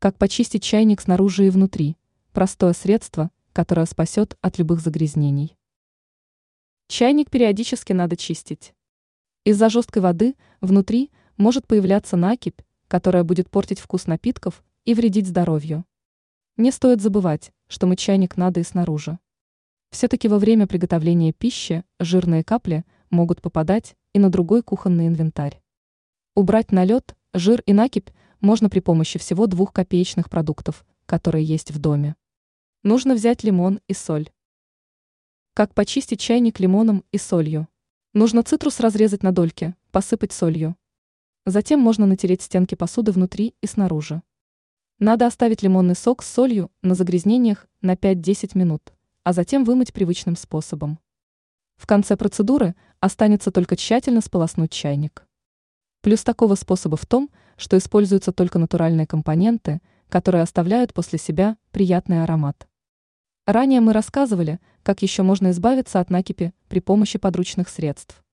Как почистить чайник снаружи и внутри? Простое средство, которое спасет от любых загрязнений. Чайник периодически надо чистить. Из-за жесткой воды внутри может появляться накипь, которая будет портить вкус напитков и вредить здоровью. Не стоит забывать, что мыть чайник надо и снаружи. Все-таки во время приготовления пищи жирные капли могут попадать и на другой кухонный инвентарь. Убрать налет, жир и накипь можно при помощи всего двух копеечных продуктов, которые есть в доме. Нужно взять лимон и соль. Как почистить чайник лимоном и солью? Нужно цитрус разрезать на дольки, посыпать солью. Затем можно натереть стенки посуды внутри и снаружи. Надо оставить лимонный сок с солью на загрязнениях на 5-10 минут, а затем вымыть привычным способом. В конце процедуры останется только тщательно сполоснуть чайник. Плюс такого способа в том, что используются только натуральные компоненты, которые оставляют после себя приятный аромат. Ранее мы рассказывали, как еще можно избавиться от накипи при помощи подручных средств.